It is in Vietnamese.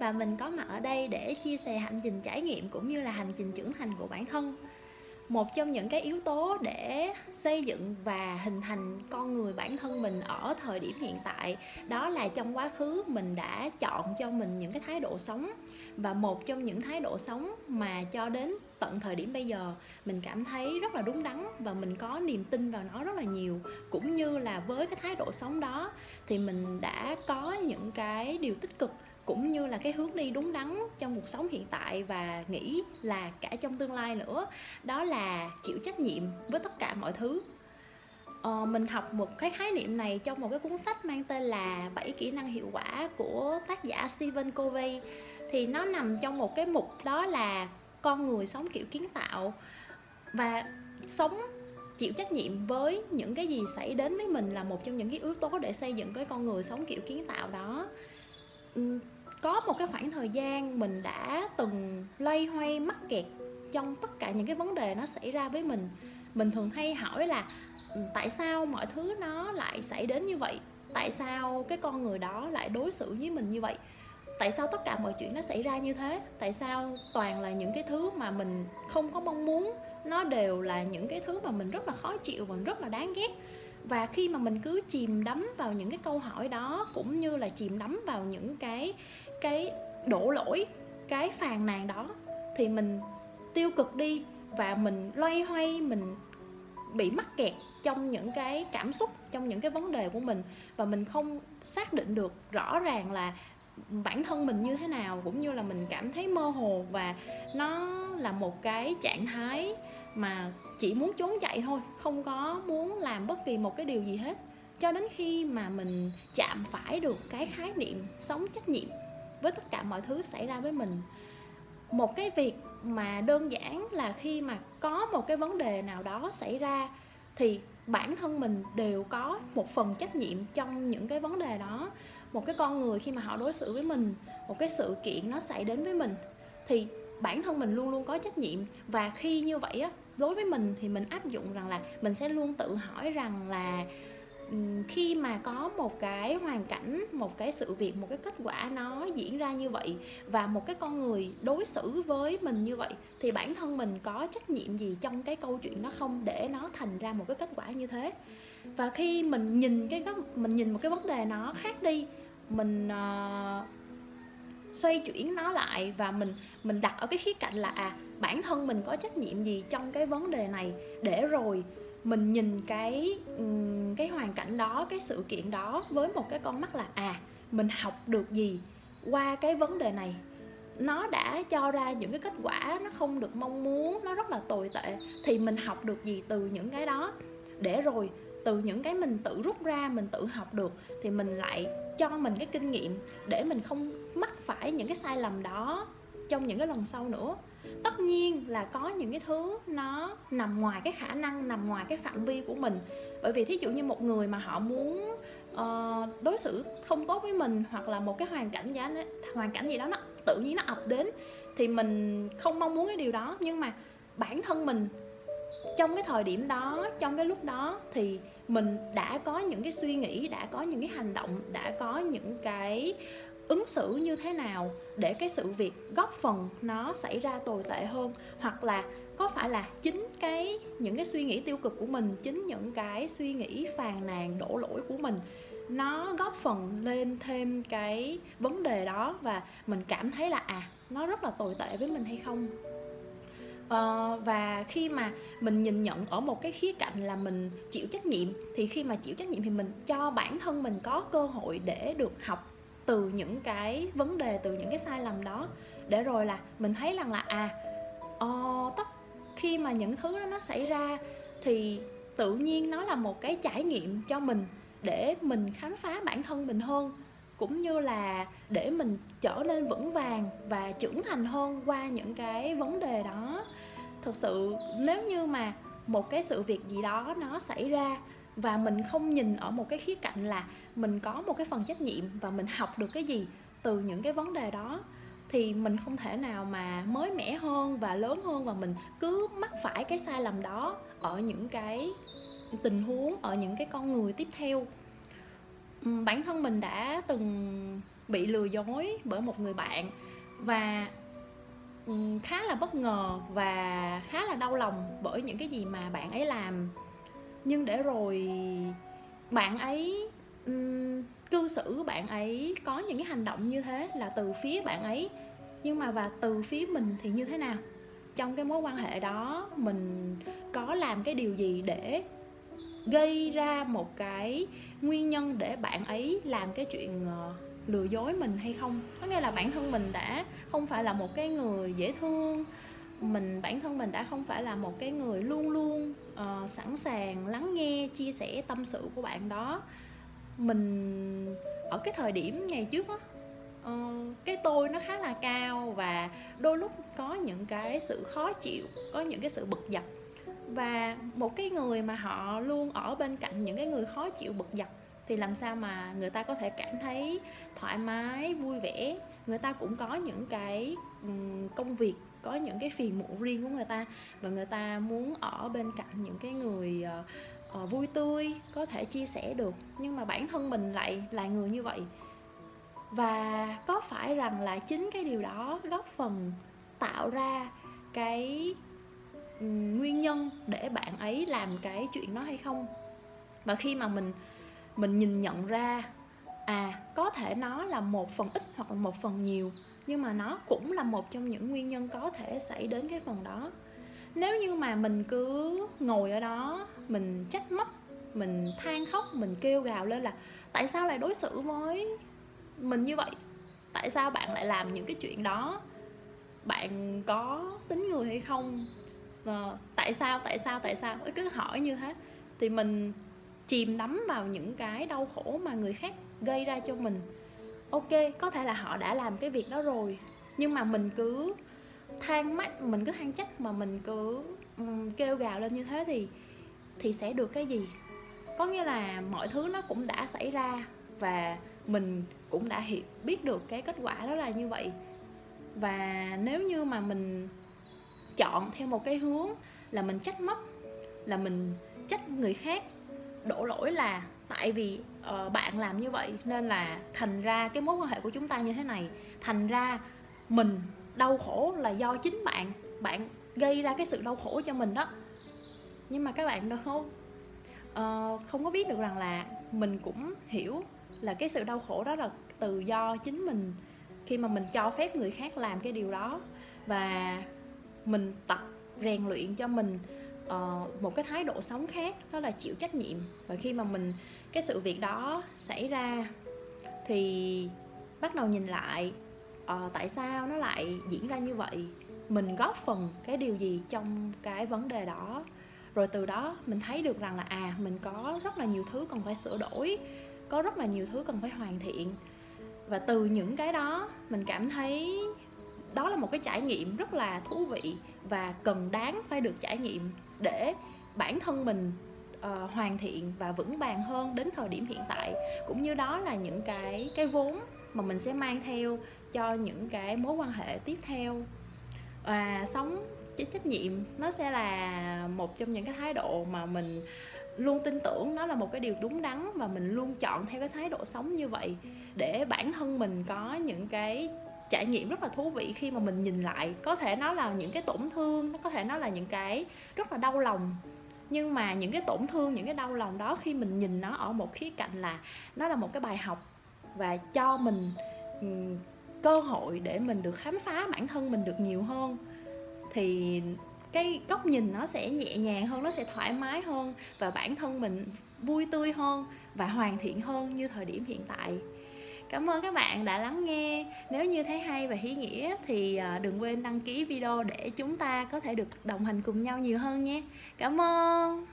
và mình có mặt ở đây để chia sẻ hành trình trải nghiệm cũng như là hành trình trưởng thành của bản thân. Một trong những cái yếu tố để xây dựng và hình thành con người bản thân mình ở thời điểm hiện tại, đó là trong quá khứ mình đã chọn cho mình những cái thái độ sống. Và một trong những thái độ sống mà cho đến tận thời điểm bây giờ, mình cảm thấy rất là đúng đắn và mình có niềm tin vào nó rất là nhiều. Cũng như là với cái thái độ sống đó, thì mình đã có những cái điều tích cực cũng như là cái hướng đi đúng đắn trong cuộc sống hiện tại và nghĩ là cả trong tương lai nữa đó là chịu trách nhiệm với tất cả mọi thứ. Ờ, mình học một cái khái niệm này trong một cái cuốn sách mang tên là bảy kỹ năng hiệu quả của tác giả Stephen Covey. Thì nó nằm trong một cái mục đó là con người sống kiểu kiến tạo và sống chịu trách nhiệm với những cái gì xảy đến với mình là một trong những cái yếu tố để xây dựng cái con người sống kiểu kiến tạo đó. Ừ, có một cái khoảng thời gian mình đã từng loay hoay, mắc kẹt trong tất cả những cái vấn đề nó xảy ra với mình. Mình thường hay hỏi là ừ, tại sao mọi thứ nó lại xảy đến như vậy? Tại sao cái con người đó lại đối xử với mình như vậy? Tại sao tất cả mọi chuyện nó xảy ra như thế? Tại sao toàn là những cái thứ mà mình không có mong muốn? Nó đều là những cái thứ mà mình rất là khó chịu và rất là đáng ghét và khi mà mình cứ chìm đắm vào những cái câu hỏi đó, cũng như là chìm đắm vào những cái cái đổ lỗi, cái phàn nàn đó, thì mình tiêu cực đi và mình loay hoay, mình bị mắc kẹt trong những cái cảm xúc, trong những cái vấn đề của mình. Và mình không xác định được rõ ràng là bản thân mình như thế nào, cũng như là mình cảm thấy mơ hồ và nó là một cái trạng thái mà chỉ muốn trốn chạy thôi, không có muốn làm bất kỳ một cái điều gì hết. Cho đến khi mà mình chạm phải được cái khái niệm sống trách nhiệm với tất cả mọi thứ xảy ra với mình, một cái việc mà đơn giản là khi mà có một cái vấn đề nào đó xảy ra thì bản thân mình đều có một phần trách nhiệm trong những cái vấn đề đó. Một cái con người khi mà họ đối xử với mình, một cái sự kiện nó xảy đến với mình thì bản thân mình luôn luôn có trách nhiệm. Và khi như vậy á đối với mình thì mình áp dụng rằng là mình sẽ luôn tự hỏi rằng là khi mà có một cái hoàn cảnh một cái sự việc một cái kết quả nó diễn ra như vậy và một cái con người đối xử với mình như vậy thì bản thân mình có trách nhiệm gì trong cái câu chuyện đó không để nó thành ra một cái kết quả như thế? Và khi mình nhìn cái góc mình nhìn một cái vấn đề nó khác đi mình uh, xoay chuyển nó lại và mình mình đặt ở cái khía cạnh là à bản thân mình có trách nhiệm gì trong cái vấn đề này để rồi mình nhìn cái cái hoàn cảnh đó, cái sự kiện đó với một cái con mắt là à mình học được gì qua cái vấn đề này. Nó đã cho ra những cái kết quả nó không được mong muốn, nó rất là tồi tệ, thì mình học được gì từ những cái đó? Để rồi từ những cái mình tự rút ra mình tự học được thì mình lại cho mình cái kinh nghiệm để mình không mắc phải những cái sai lầm đó trong những cái lần sau nữa. Tất nhiên là có những cái thứ nó nằm ngoài cái khả năng nằm ngoài cái phạm vi của mình. Bởi vì thí dụ như một người mà họ muốn uh, đối xử không tốt với mình hoặc là một cái hoàn cảnh giá hoàn cảnh gì đó nó tự nhiên nó ập đến thì mình không mong muốn cái điều đó. Nhưng mà bản thân mình trong cái thời điểm đó, trong cái lúc đó thì mình đã có những cái suy nghĩ, đã có những cái hành động, đã có những cái ứng xử như thế nào để cái sự việc góp phần nó xảy ra tồi tệ hơn? Hoặc là có phải là chính cái, những cái suy nghĩ tiêu cực của mình, chính những cái suy nghĩ phàn nàn, đổ lỗi của mình nó góp phần lên thêm cái vấn đề đó và mình cảm thấy là à nó rất là tồi tệ với mình hay không? Uh, và khi mà mình nhìn nhận ở một cái khía cạnh là mình chịu trách nhiệm thì khi mà chịu trách nhiệm thì mình cho bản thân mình có cơ hội để được học từ những cái vấn đề từ những cái sai lầm đó. Để rồi là mình thấy rằng là à uh, tất khi mà những thứ đó nó xảy ra thì tự nhiên nó là một cái trải nghiệm cho mình để mình khám phá bản thân mình hơn cũng như là để mình trở nên vững vàng và trưởng thành hơn qua những cái vấn đề đó thực sự, nếu như mà một cái sự việc gì đó nó xảy ra và mình không nhìn ở một cái khía cạnh là mình có một cái phần trách nhiệm và mình học được cái gì từ những cái vấn đề đó, thì mình không thể nào mà mới mẻ hơn và lớn hơn và mình cứ mắc phải cái sai lầm đó ở những cái tình huống, ở những cái con người tiếp theo. Bản thân mình đã từng bị lừa dối bởi một người bạn và Ừ, khá là bất ngờ và khá là đau lòng bởi những cái gì mà bạn ấy làm. Nhưng để rồi bạn ấy um, cư xử bạn ấy có những cái hành động như thế là từ phía bạn ấy. Nhưng mà và từ phía mình thì như thế nào? Trong cái mối quan hệ đó mình có làm cái điều gì để gây ra một cái nguyên nhân để bạn ấy làm cái chuyện ờ, lừa dối mình hay không? Có nghĩa là bản thân mình đã không phải là một cái người dễ thương. Mình bản thân mình đã không phải là một cái người luôn luôn uh, sẵn sàng lắng nghe chia sẻ tâm sự của bạn đó. Mình ở cái thời điểm ngày trước á uh, cái tôi nó khá là cao và đôi lúc có những cái sự khó chịu có những cái sự bực dọc. Và một cái người mà họ luôn ở bên cạnh những cái người khó chịu bực dọc thì làm sao mà người ta có thể cảm thấy thoải mái vui vẻ? Người ta cũng có những cái công việc có những cái phiền muộn riêng của người ta. Và người ta muốn ở bên cạnh những cái người uh, vui tươi có thể chia sẻ được. Nhưng mà bản thân mình lại là người như vậy. Và có phải rằng là chính cái điều đó góp phần tạo ra cái nguyên nhân để bạn ấy làm cái chuyện đó hay không? Và khi mà mình mình nhìn nhận ra à có thể nó là một phần ít hoặc là một phần nhiều nhưng mà nó cũng là một trong những nguyên nhân có thể xảy đến cái phần đó. Nếu như mà mình cứ ngồi ở đó mình trách móc mình than khóc mình kêu gào lên là tại sao lại đối xử với mình như vậy? Tại sao bạn lại làm những cái chuyện đó? Bạn có tính người hay không? À, tại sao tại sao tại sao? Cứ hỏi như thế. Thì mình chìm đắm vào những cái đau khổ mà người khác gây ra cho mình. Ok có thể là họ đã làm cái việc đó rồi nhưng mà mình cứ than mắt mình cứ than trách mà mình cứ um, kêu gào lên như thế thì thì sẽ được cái gì? Có nghĩa là mọi thứ nó cũng đã xảy ra và mình cũng đã hiểu biết được cái kết quả đó là như vậy. Và nếu như mà mình chọn theo một cái hướng là mình trách móc là mình trách người khác đổ lỗi là tại vì uh, bạn làm như vậy nên là thành ra cái mối quan hệ của chúng ta như thế này. Thành ra mình đau khổ là do chính bạn bạn gây ra cái sự đau khổ cho mình đó. Nhưng mà các bạn đâu không uh, ờ, không có biết được rằng là mình cũng hiểu là cái sự đau khổ đó là từ do chính mình khi mà mình cho phép người khác làm cái điều đó. Và mình tập rèn luyện cho mình uh, một cái thái độ sống khác đó là chịu trách nhiệm. Và khi mà mình cái sự việc đó xảy ra thì bắt đầu nhìn lại uh, tại sao nó lại diễn ra như vậy mình góp phần cái điều gì trong cái vấn đề đó. Rồi từ đó mình thấy được rằng là à mình có rất là nhiều thứ cần phải sửa đổi có rất là nhiều thứ cần phải hoàn thiện. Và từ những cái đó mình cảm thấy đó là một cái trải nghiệm rất là thú vị và cần đáng phải được trải nghiệm để bản thân mình uh, hoàn thiện và vững vàng hơn đến thời điểm hiện tại. Cũng như đó là những cái cái vốn mà mình sẽ mang theo cho những cái mối quan hệ tiếp theo. Và sống trách nhiệm nó sẽ là một trong những cái thái độ mà mình luôn tin tưởng. Nó là một cái điều đúng đắn và mình luôn chọn theo cái thái độ sống như vậy để bản thân mình có những cái trải nghiệm rất là thú vị khi mà mình nhìn lại. Có thể nó là những cái tổn thương, nó có thể nó là những cái rất là đau lòng. Nhưng mà những cái tổn thương, những cái đau lòng đó khi mình nhìn nó ở một khía cạnh là nó là một cái bài học và cho mình cơ hội để mình được khám phá bản thân mình được nhiều hơn. Thì cái góc nhìn nó sẽ nhẹ nhàng hơn, nó sẽ thoải mái hơn và bản thân mình vui tươi hơn và hoàn thiện hơn như thời điểm hiện tại. Cảm ơn các bạn đã lắng nghe. Nếu như thấy hay và ý nghĩa thì à, đừng quên đăng ký video để chúng ta có thể được đồng hành cùng nhau nhiều hơn nhé. Cảm ơn.